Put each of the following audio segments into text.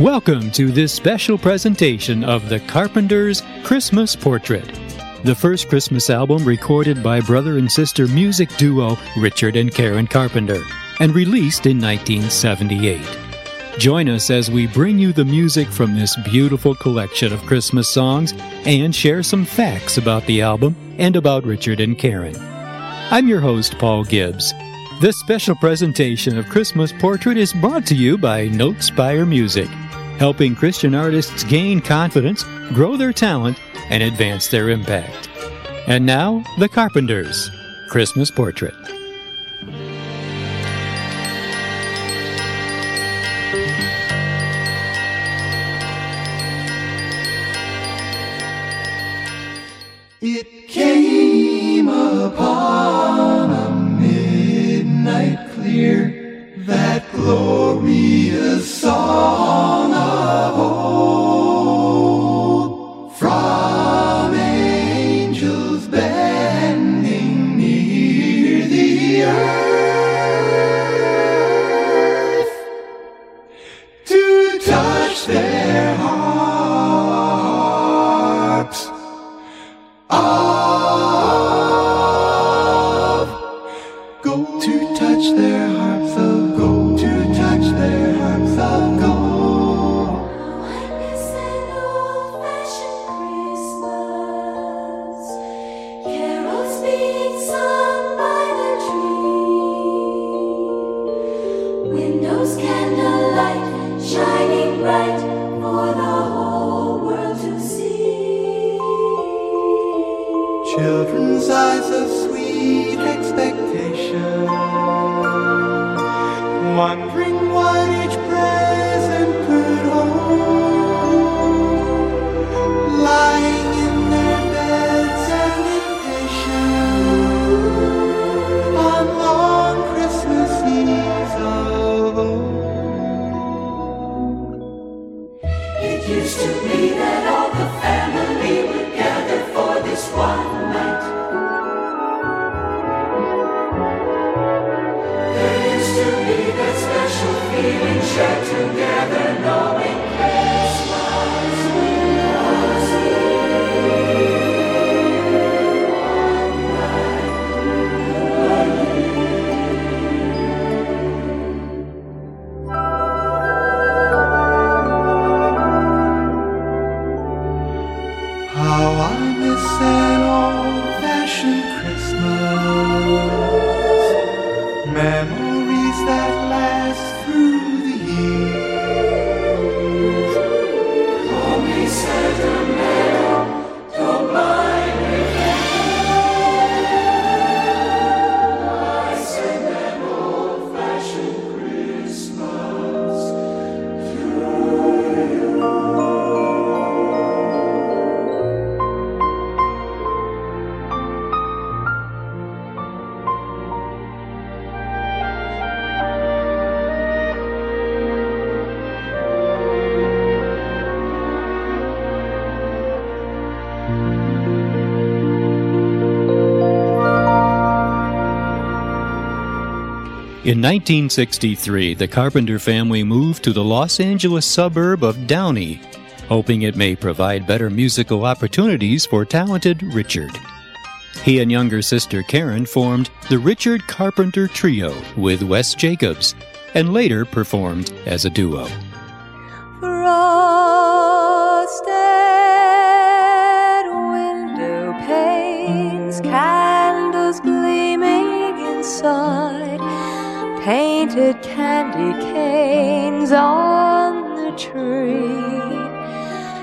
Welcome to this special presentation of The Carpenters' Christmas Portrait, the first Christmas album recorded by brother and sister music duo Richard and Karen Carpenter and released in 1978. Join us as we bring you the music from this beautiful collection of Christmas songs and share some facts about the album and about Richard and Karen. I'm your host, Paul Gibbs. This special presentation of Christmas Portrait is brought to you by Notespire Music helping Christian artists gain confidence, grow their talent, and advance their impact. And now, The Carpenters Christmas Portrait. It came upon a midnight clear, that glorious song of bright In 1963, the Carpenter family moved to the Los Angeles suburb of Downey, hoping it may provide better musical opportunities for talented Richard. He and younger sister Karen formed the Richard Carpenter Trio with Wes Jacobs, and later performed as a duo. Frosted window panes, candles gleaming inside, painted candy canes on the tree.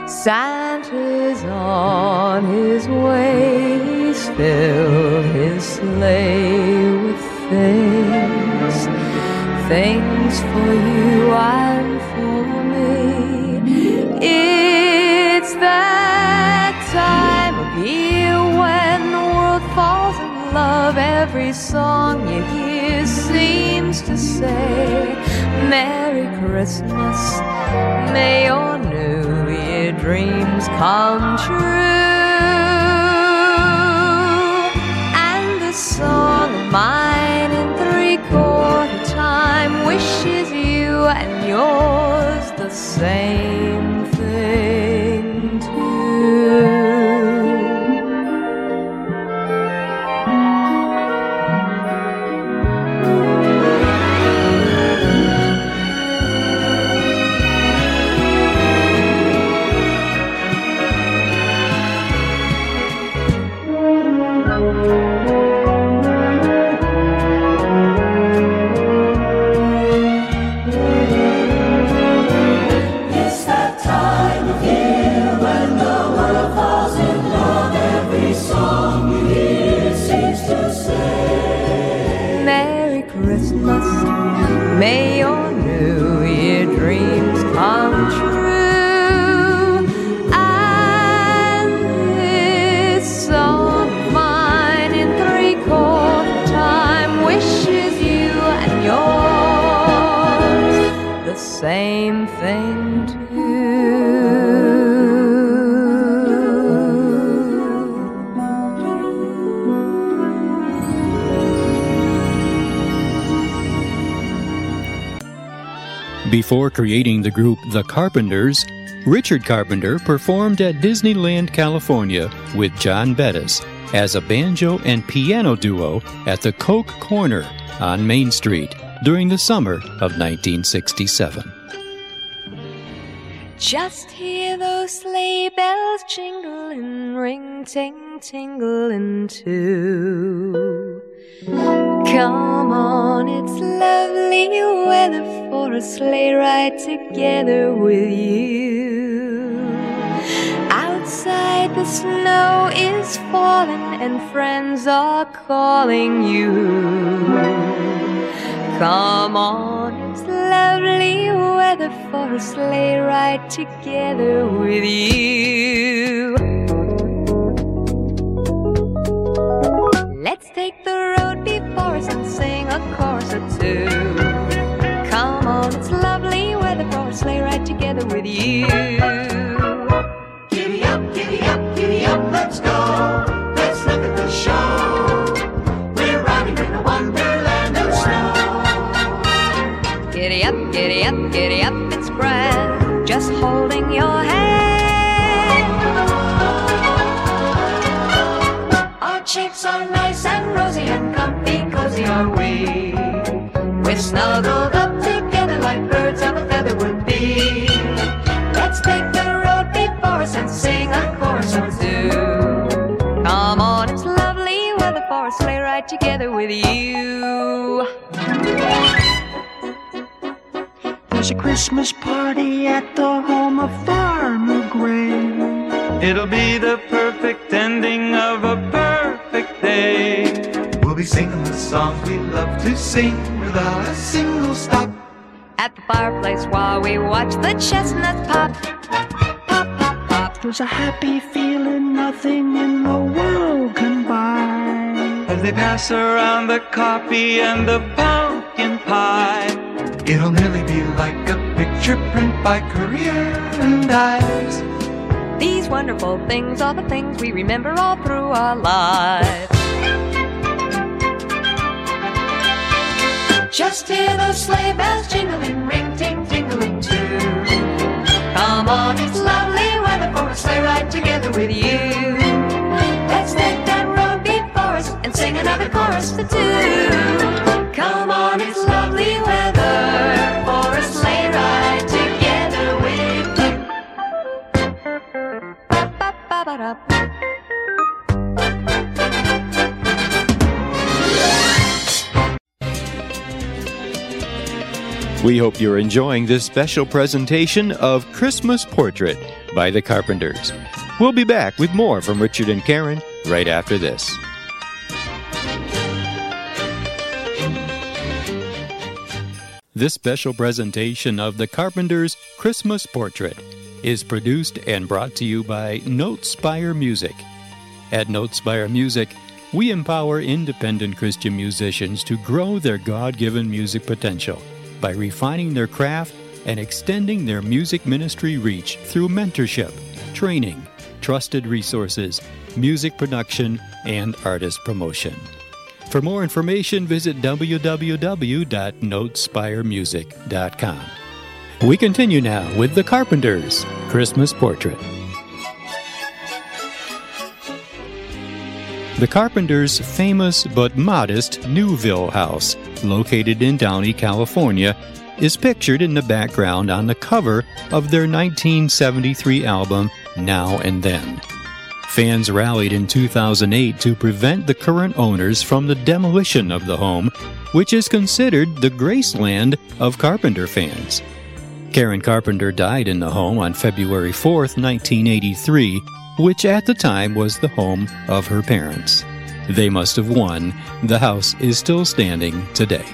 Santa's on his way, he's filled his sleigh with things things for you and for me. It's that time of year when the world falls in love. Every song you hear to say Merry Christmas. May your New Year dreams come true. And this song of mine in three quarter time wishes you and yours the same thing too. Jesus Before creating the group The Carpenters, Richard Carpenter performed at Disneyland, California with John Bettis as a banjo and piano duo at the Coke Corner on Main Street during the summer of 1967. Just hear those sleigh bells jingling, ring ting tingling too. Come on, it's lovely weather for a sleigh ride together with you. Outside the snow is falling and friends are calling you. Come on, it's lovely weather for a sleigh ride together with you. Let's take the road before us and sing a chorus or two. Come on, it's lovely weather for a sleigh ride together with you. Giddy up, giddy up, giddy up, let's go. Let's look at the show. We're riding in a wonderland of snow. Giddy up, giddy up, giddy up, it's grand. Just holding your snuggled up together like birds of a feather would be. Let's take the road before us and sing a chorus or two. Come on, it's lovely weather for a sleigh ride together with you. There's a Christmas party at the home of Farmer Gray. It'll be the perfect ending of a perfect day. We'll be singing the songs we love to sing without a single stop. At the fireplace while we watch the chestnuts pop. Pop, pop, pop. There's a happy feeling nothing in the world can buy. As they pass around the coffee and the pumpkin pie. It'll nearly be like a picture print by Currier and Ives. These wonderful things are the things we remember all through our lives. Just hear those sleigh bells jingling, ring ting tingling too. Come on, it's lovely weather for a sleigh ride together with you. Let's take that road before us and sing another chorus for two. Come on, it's lovely weather for a sleigh ride together with you. Ba-ba-ba-ba-da. We hope you're enjoying this special presentation of Christmas Portrait by the Carpenters. We'll be back with more from Richard and Karen right after this. This special presentation of the Carpenters' Christmas Portrait is produced and brought to you by Notespire Music. At Notespire Music, we empower independent Christian musicians to grow their God given music potential by refining their craft and extending their music ministry reach through mentorship, training, trusted resources, music production, and artist promotion. For more information, visit www.notespiremusic.com. We continue now with The Carpenters' Christmas Portrait. The Carpenters' famous but modest Newville house, located in Downey, California, is pictured in the background on the cover of their 1973 album Now and Then. Fans rallied in 2008 to prevent the current owners from the demolition of the home, which is considered the Graceland of Carpenter fans. Karen Carpenter died in the home on February 4, 1983, which at the time was the home of her parents. They must have won. The house is still standing today.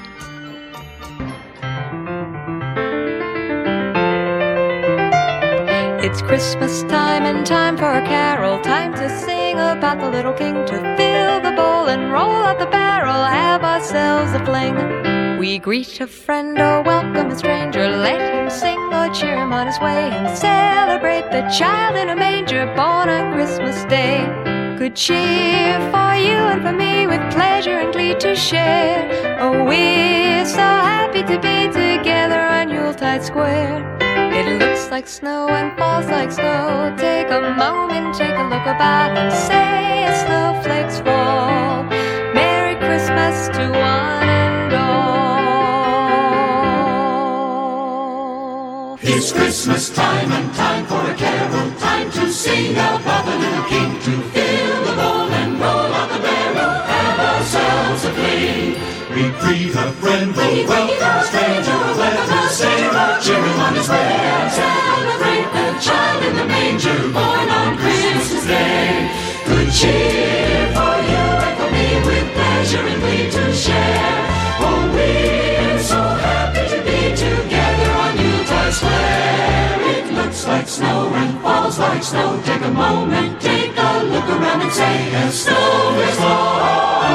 It's Christmas time and time for a carol, time to sing about the little king, to fill the bowl and roll out the barrel, have ourselves a fling. We greet a friend or welcome a stranger, let him sing or cheer him on his way, and celebrate the child in a manger born on Christmas Day. Good cheer for you and for me, with pleasure and glee to share. Oh, we're so happy to be together on Yuletide Square. It looks like snow and falls like snow. Take a moment, take a look about and say as snowflakes fall. Merry Christmas to one and all. It's Christmas time and time for a carol. Time to sing about We greet a friend, we welcome a stranger. Let sing or cheer him on his way. And celebrate the child in the manger born on Christmas Day. Good cheer for you and for me with pleasure and glee to share. Oh, we're so happy to be together on Yuletide Square. It looks like snow and falls like snow. Take a moment, take a look around and say, as snow is fall.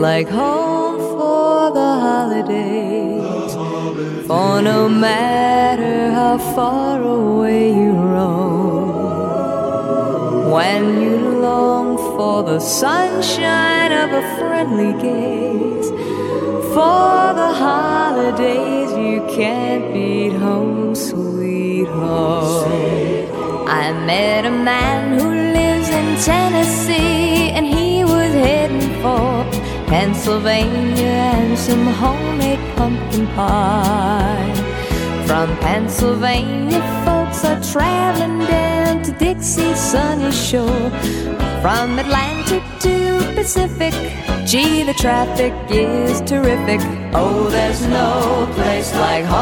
Like home traffic is terrific. Oh, there's no place like home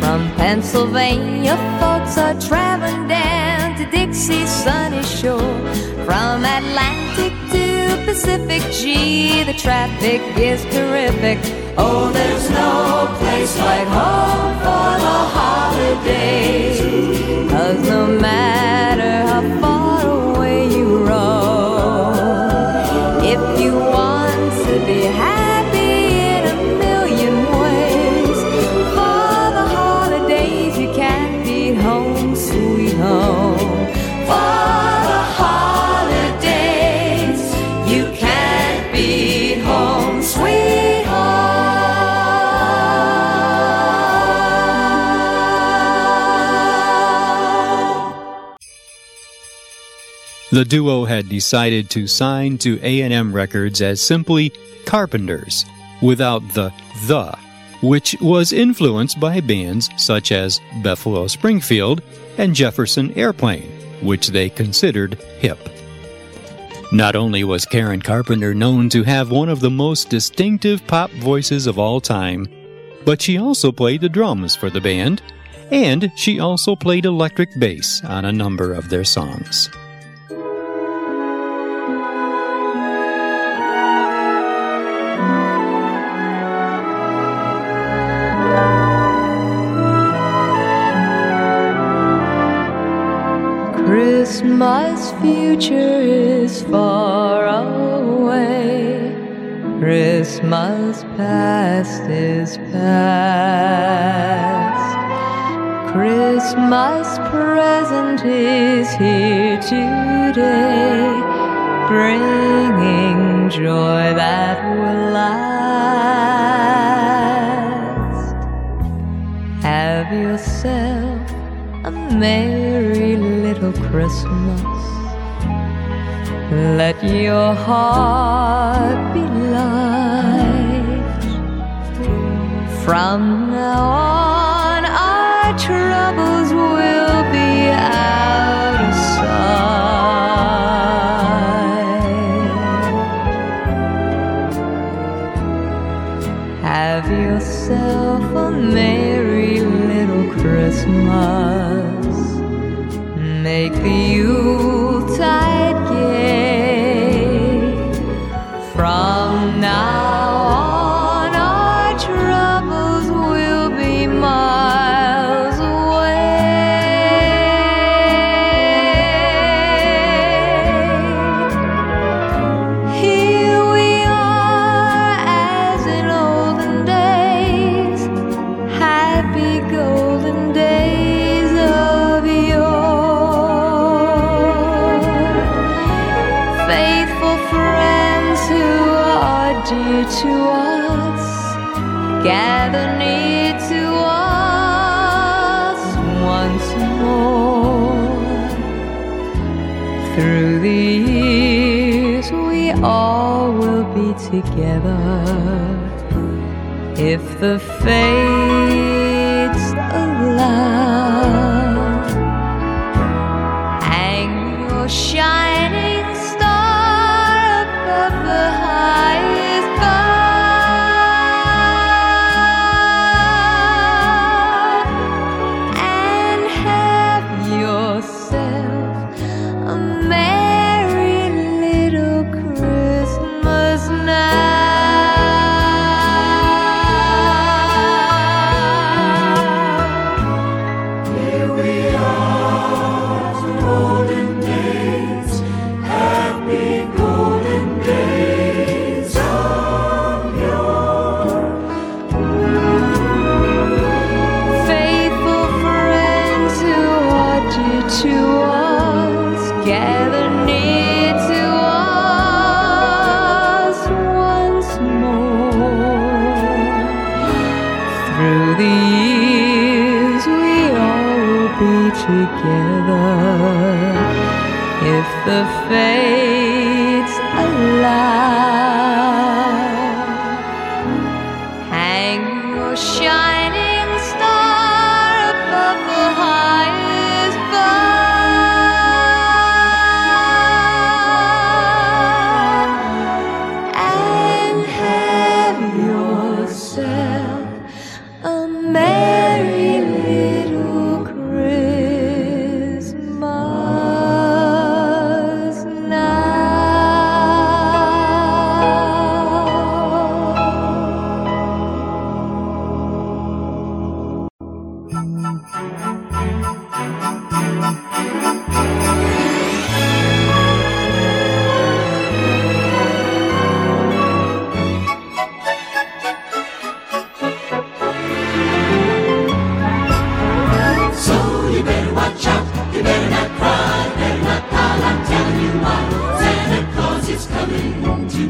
From Pennsylvania, folks are traveling down to Dixie's sunny shore. From Atlantic to Pacific, gee, the traffic is terrific. Oh, there's no place like home for the holidays. Cause no matter The duo had decided to sign to A&M Records as simply Carpenters, without the the, which was influenced by bands such as Buffalo Springfield and Jefferson Airplane, which they considered hip. Not only was Karen Carpenter known to have one of the most distinctive pop voices of all time, but she also played the drums for the band, and she also played electric bass on a number of their songs. Christmas future is far away. Christmas past is past. Christmas present is here today, bringing joy that will last. Have yourself a merry Christmas. Let your heart be light. From now on, our troubles will together. If the fates Darling, won't you?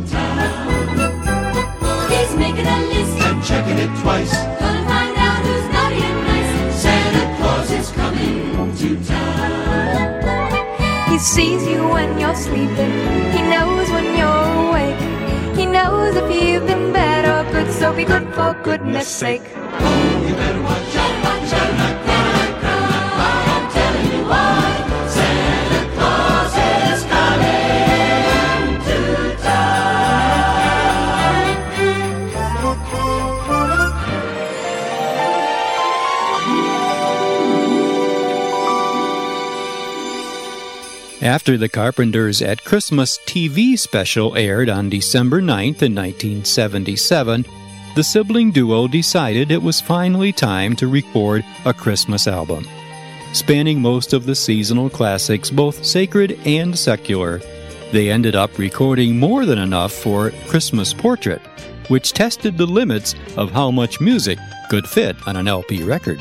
He's making a list and checking it twice. Gonna find out who's naughty and nice. Santa Claus is coming, won't you? He sees you when you're sleeping. He knows when you're awake. He knows if you've been bad or good, so be good for goodness sake. Oh, you better watch out, watch out. After the Carpenters at Christmas TV special aired on December 9th in 1977, the sibling duo decided it was finally time to record a Christmas album. Spanning most of the seasonal classics, both sacred and secular, they ended up recording more than enough for Christmas Portrait, which tested the limits of how much music could fit on an LP record.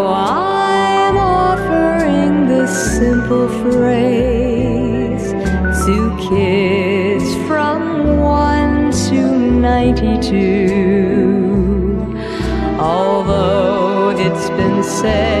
92. Although it's been said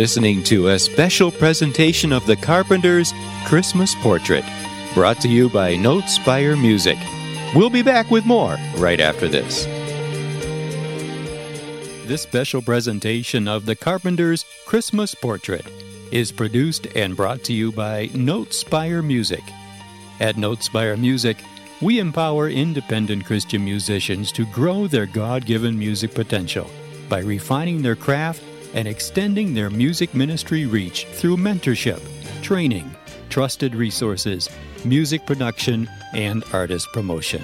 listening to a special presentation of the Carpenters' Christmas Portrait, brought to you by Notespire Music. We'll be back with more right after this. This special presentation of the Carpenters' Christmas Portrait is produced and brought to you by Notespire Music. At Notespire Music, we empower independent Christian musicians to grow their God given music potential by refining their craft and extending their music ministry reach through mentorship, training, trusted resources, music production, and artist promotion.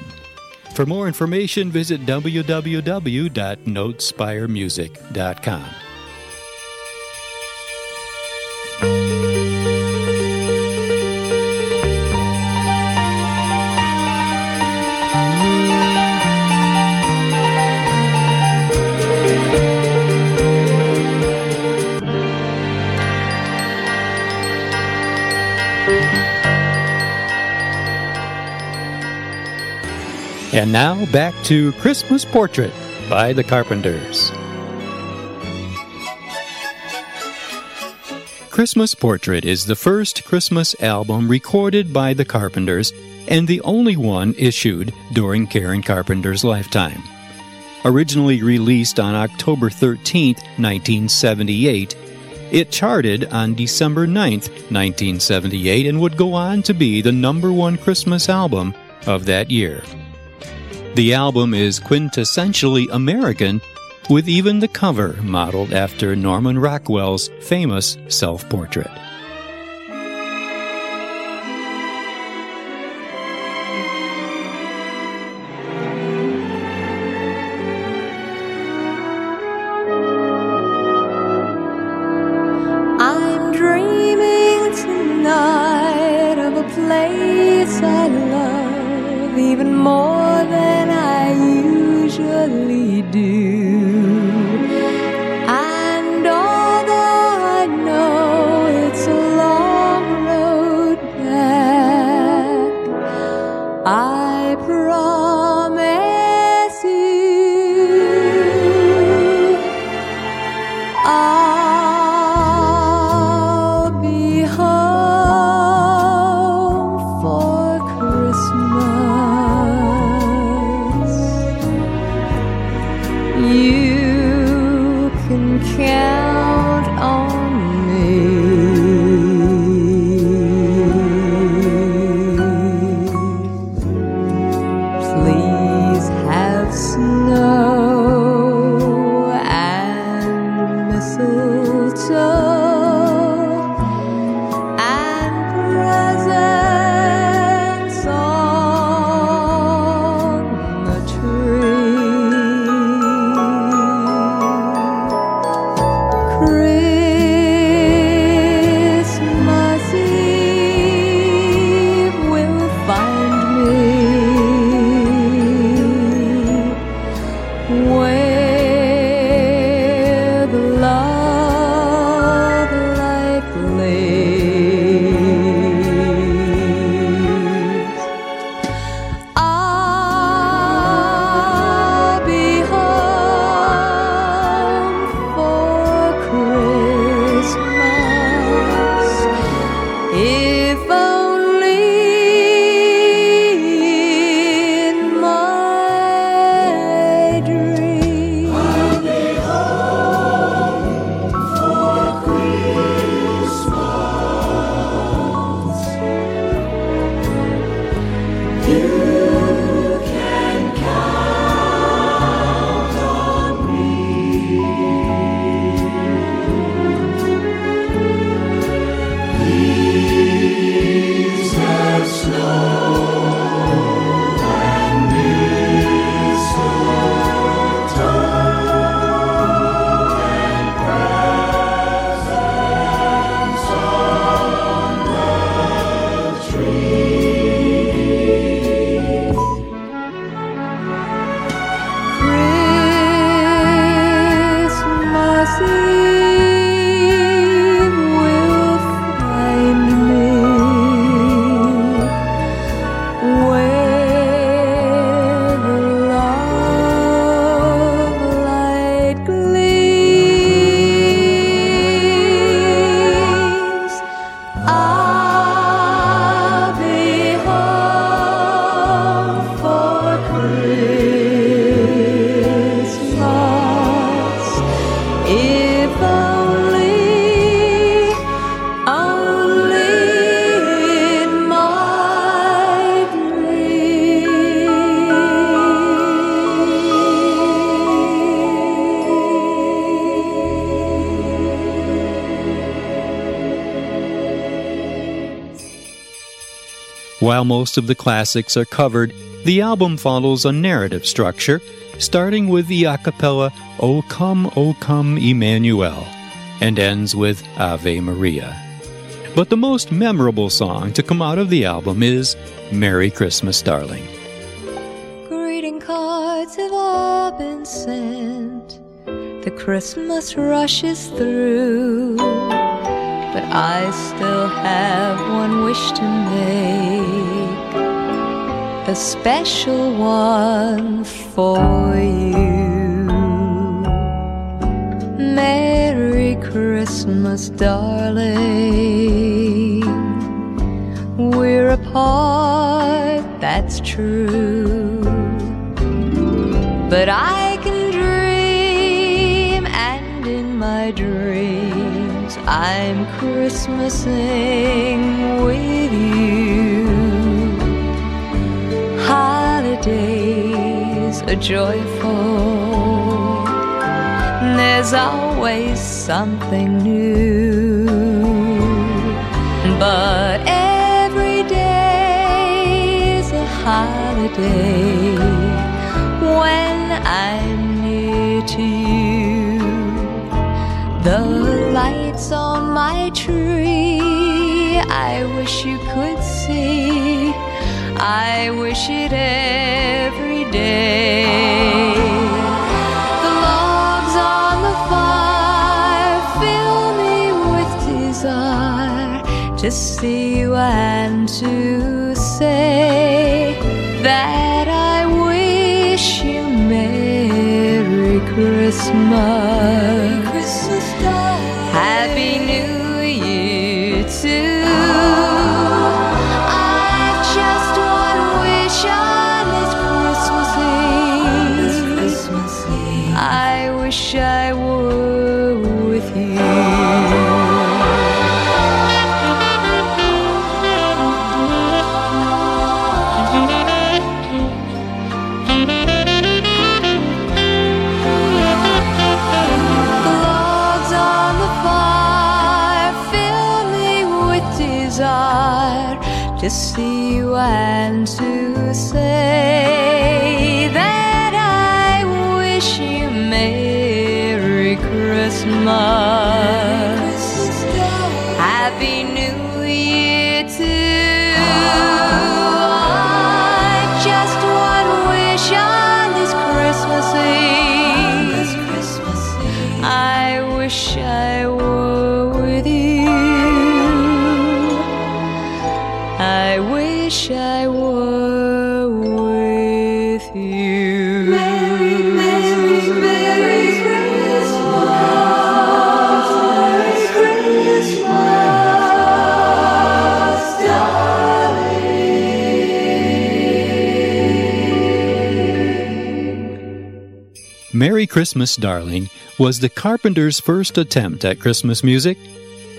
For more information, visit www.notespiremusic.com. And now back to Christmas Portrait by the Carpenters. Christmas Portrait is the first Christmas album recorded by the Carpenters and the only one issued during Karen Carpenter's lifetime. Originally released on October 13, 1978, it charted on December 9, 1978, and would go on to be the number one Christmas album of that year. The album is quintessentially American, with even the cover modeled after Norman Rockwell's famous self portrait. While most of the classics are covered, the album follows a narrative structure, starting with the a cappella O Come, O Come, Emmanuel, and ends with Ave Maria. But the most memorable song to come out of the album is Merry Christmas, Darling. Greeting cards have all been sent. The Christmas rushes through. I still have one wish to make. A special one for you. Merry Christmas, darling. We're apart, that's true. But I Christmasing with you. Holidays are joyful, there's always something new. But every day is a holiday my tree, I wish you could see. I wish it every day. The logs on the fire fill me with desire to see you and to say that I wish you Merry Christmas. Merry Christmas, Darling was the Carpenters' first attempt at Christmas music.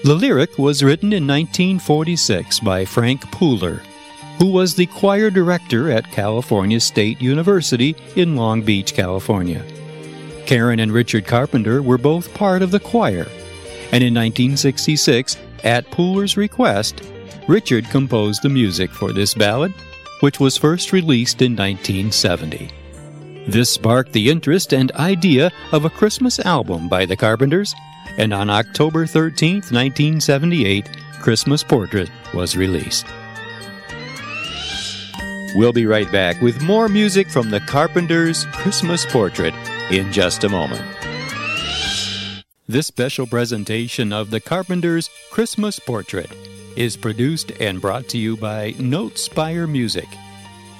The lyric was written in 1946 by Frank Pooler, who was the choir director at California State University in Long Beach, California. Karen and Richard Carpenter were both part of the choir, and in 1966, at Pooler's request, Richard composed the music for this ballad, which was first released in 1970. This sparked the interest and idea of a Christmas album by the Carpenters, and on October 13, 1978, Christmas Portrait was released. We'll be right back with more music from the Carpenters' Christmas Portrait in just a moment. This special presentation of the Carpenters' Christmas Portrait is produced and brought to you by Notespire Music.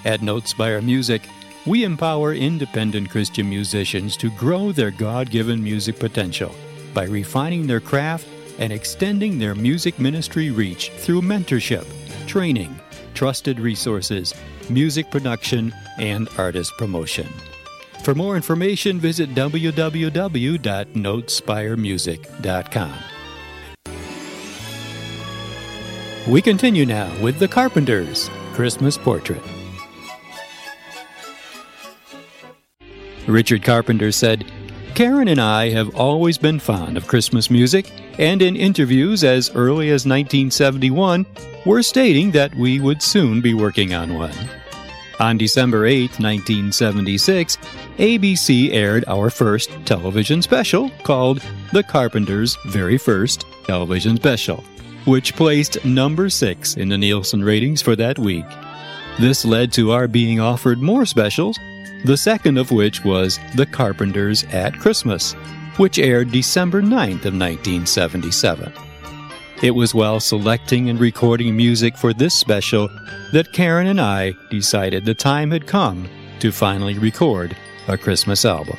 At Notespire Music, we empower independent Christian musicians to grow their God given music potential by refining their craft and extending their music ministry reach through mentorship, training, trusted resources, music production, and artist promotion. For more information, visit www.notespiremusic.com. We continue now with the Carpenters' Christmas Portrait. Richard Carpenter said, Karen and I have always been fond of Christmas music, and in interviews as early as 1971, were stating that we would soon be working on one. On December 8, 1976, ABC aired our first television special called The Carpenters' Very First Television Special, which placed number 6 in the Nielsen ratings for that week. This led to our being offered more specials, the second of which was The Carpenters at Christmas, which aired December 9th of 1977. It was while selecting and recording music for this special that Karen and I decided the time had come to finally record a Christmas album.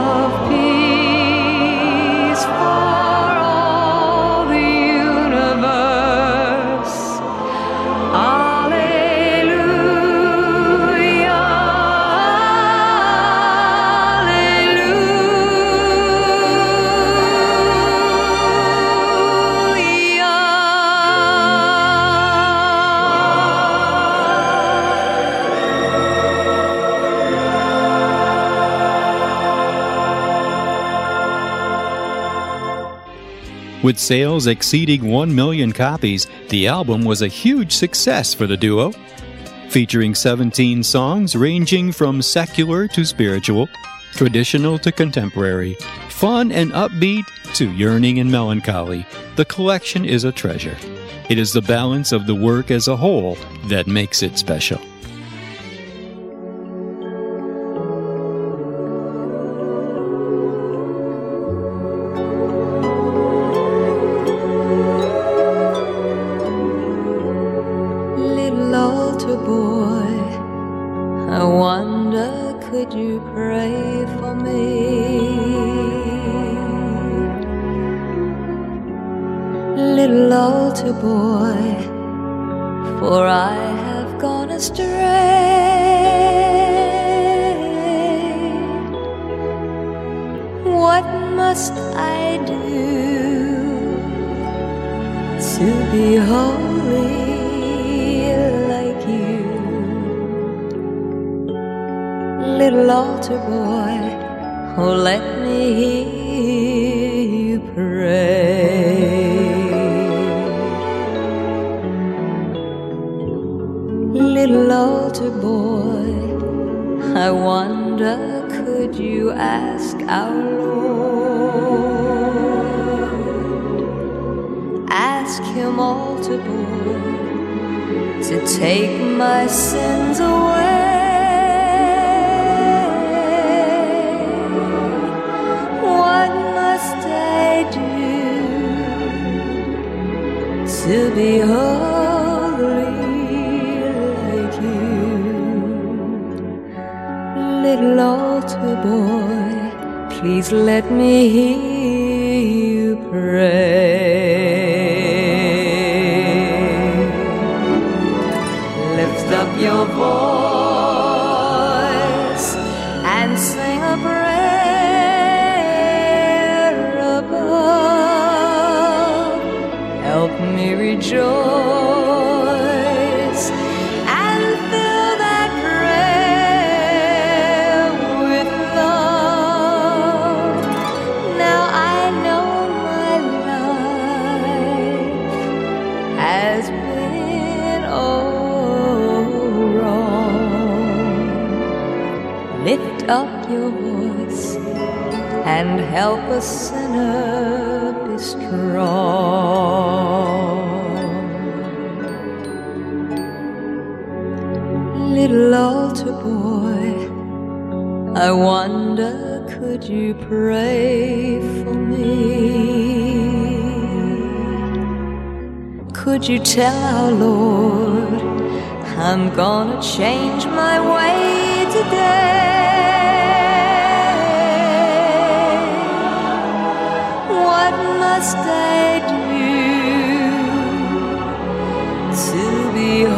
Of peace With sales exceeding 1 million copies, the album was a huge success for the duo. Featuring 17 songs ranging from secular to spiritual, traditional to contemporary, fun and upbeat to yearning and melancholy, the collection is a treasure. It is the balance of the work as a whole that makes it special. Boy, I wonder could you ask our Lord? ask him altar boy to take my sins away. What must I do to be holy altar boy, please let me hear you pray. Lift up your voice help a sinner be strong. Little altar boy, I wonder could you pray for me? Could you tell our Lord I'm gonna change my way today? To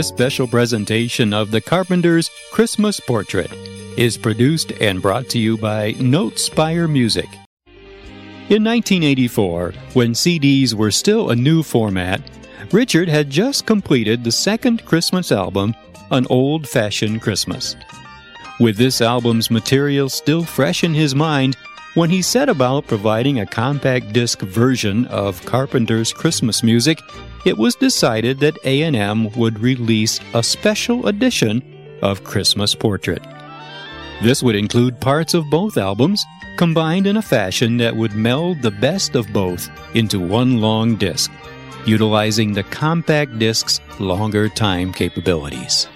This special presentation of the Carpenters' Christmas Portrait is produced and brought to you by Notespire Music. In 1984, when CDs were still a new format, Richard had just completed the second Christmas album, An Old Fashioned Christmas. With this album's material still fresh in his mind, when he set about providing a compact disc version of Carpenter's Christmas music, it was decided that A&M would release a special edition of Christmas Portrait. This would include parts of both albums, combined in a fashion that would meld the best of both into one long disc, utilizing the compact disc's longer time capabilities.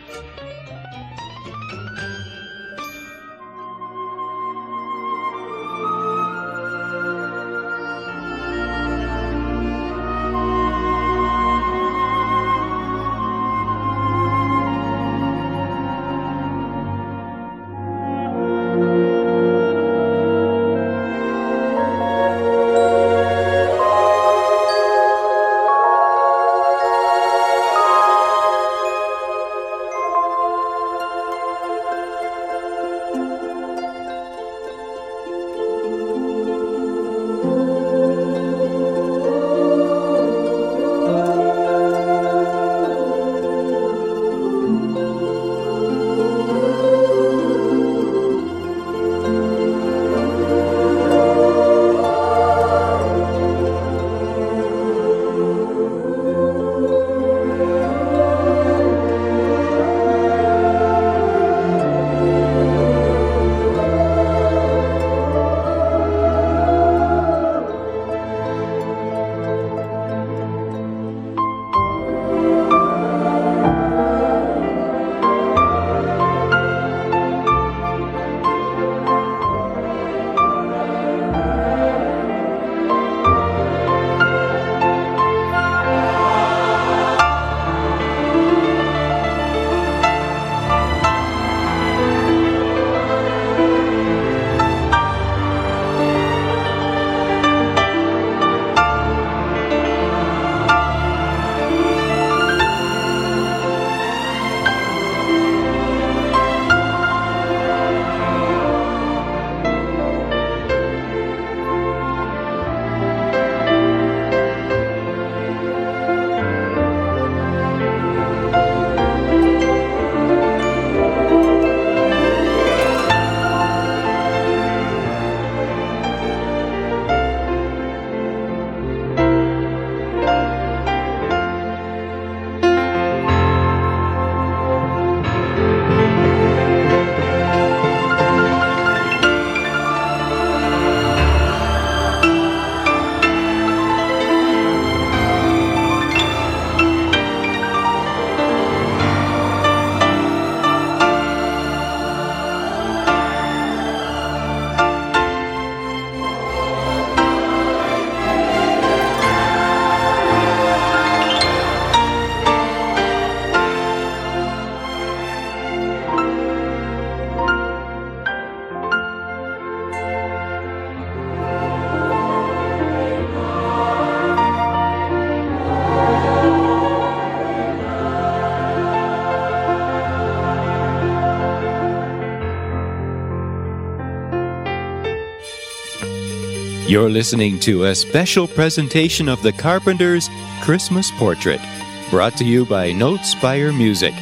You're listening to a special presentation of the Carpenters' Christmas Portrait, brought to you by Notespire Music.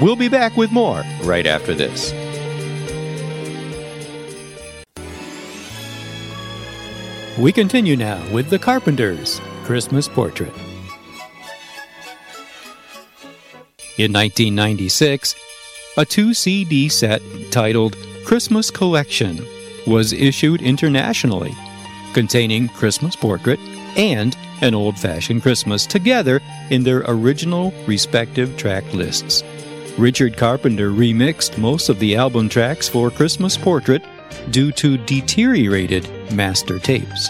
We'll be back with more right after this. We continue now with the Carpenters' Christmas Portrait. In 1996, a two CD set titled Christmas Collection was issued internationally containing Christmas Portrait and An Old Fashioned Christmas together in their original respective track lists. Richard Carpenter remixed most of the album tracks for Christmas Portrait due to deteriorated master tapes.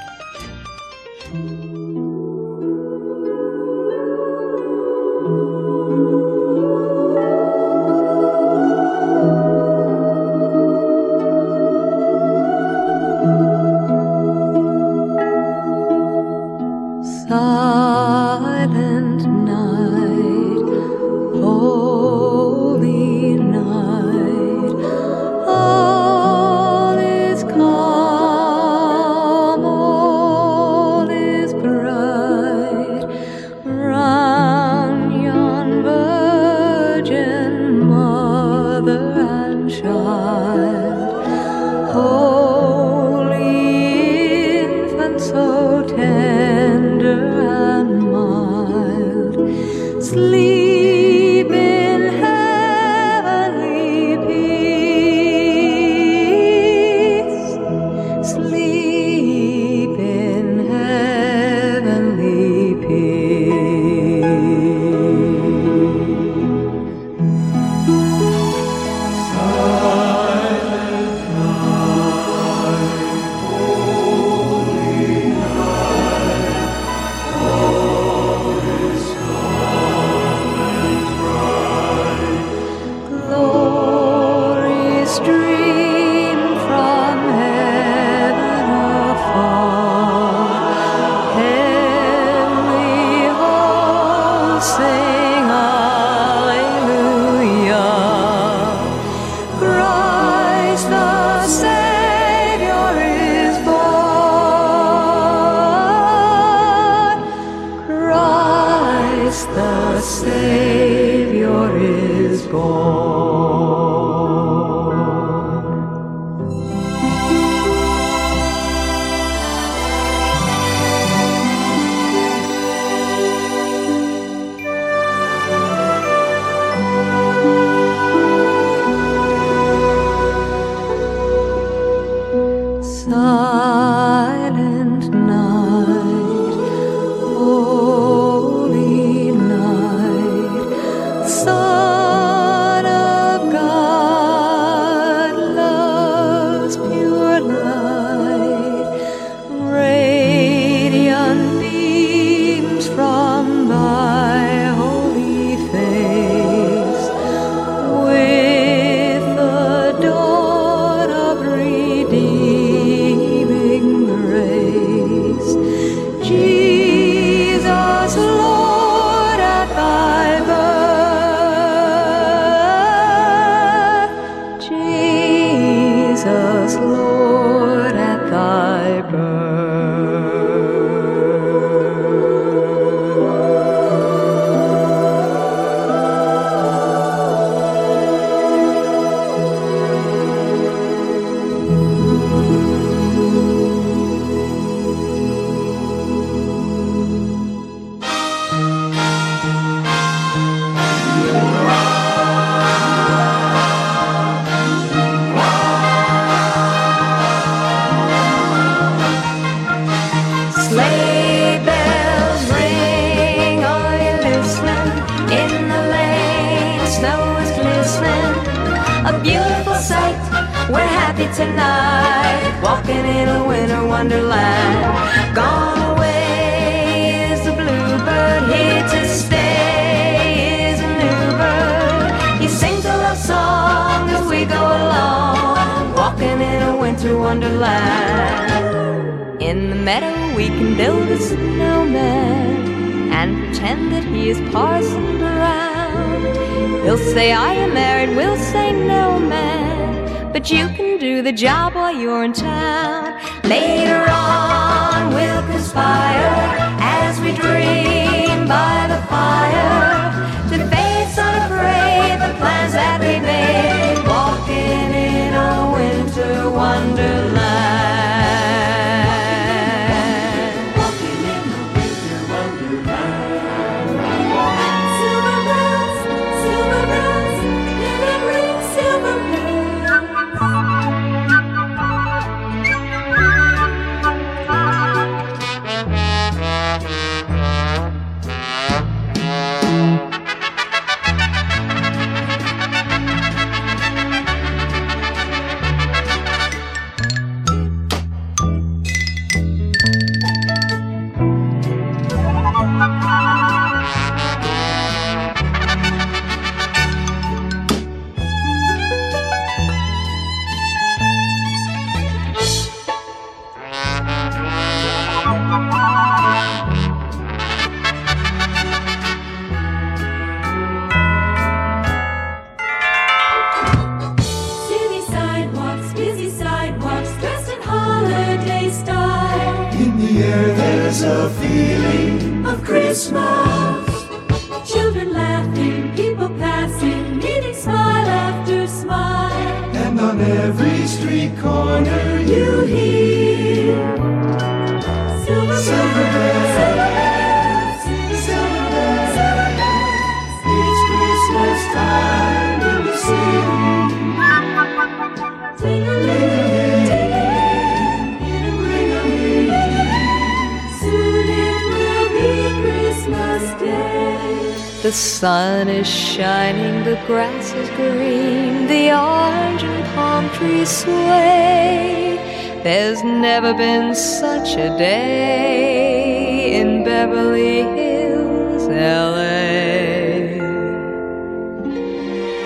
country sway. There's never been such a day in Beverly Hills, LA.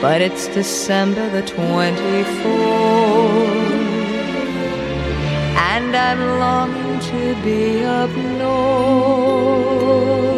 But it's December the 24th, and I'm longing to be up north.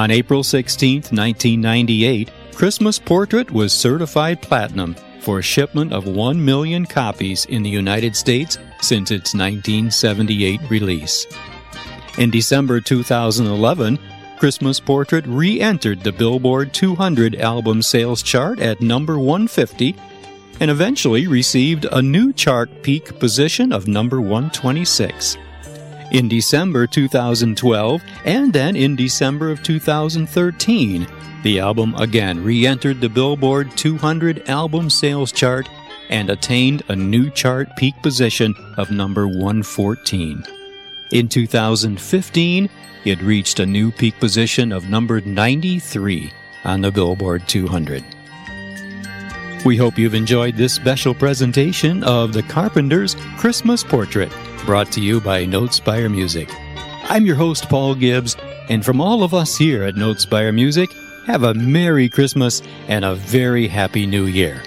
On April 16, 1998, Christmas Portrait was certified platinum for a shipment of 1 million copies in the United States since its 1978 release. In December 2011, Christmas Portrait re entered the Billboard 200 album sales chart at number 150 and eventually received a new chart peak position of number 126. In December 2012 and then in December of 2013, the album again re entered the Billboard 200 album sales chart and attained a new chart peak position of number 114. In 2015, it reached a new peak position of number 93 on the Billboard 200. We hope you've enjoyed this special presentation of the Carpenters Christmas Portrait, brought to you by Notespire Music. I'm your host, Paul Gibbs, and from all of us here at Notespire Music, have a Merry Christmas and a very Happy New Year.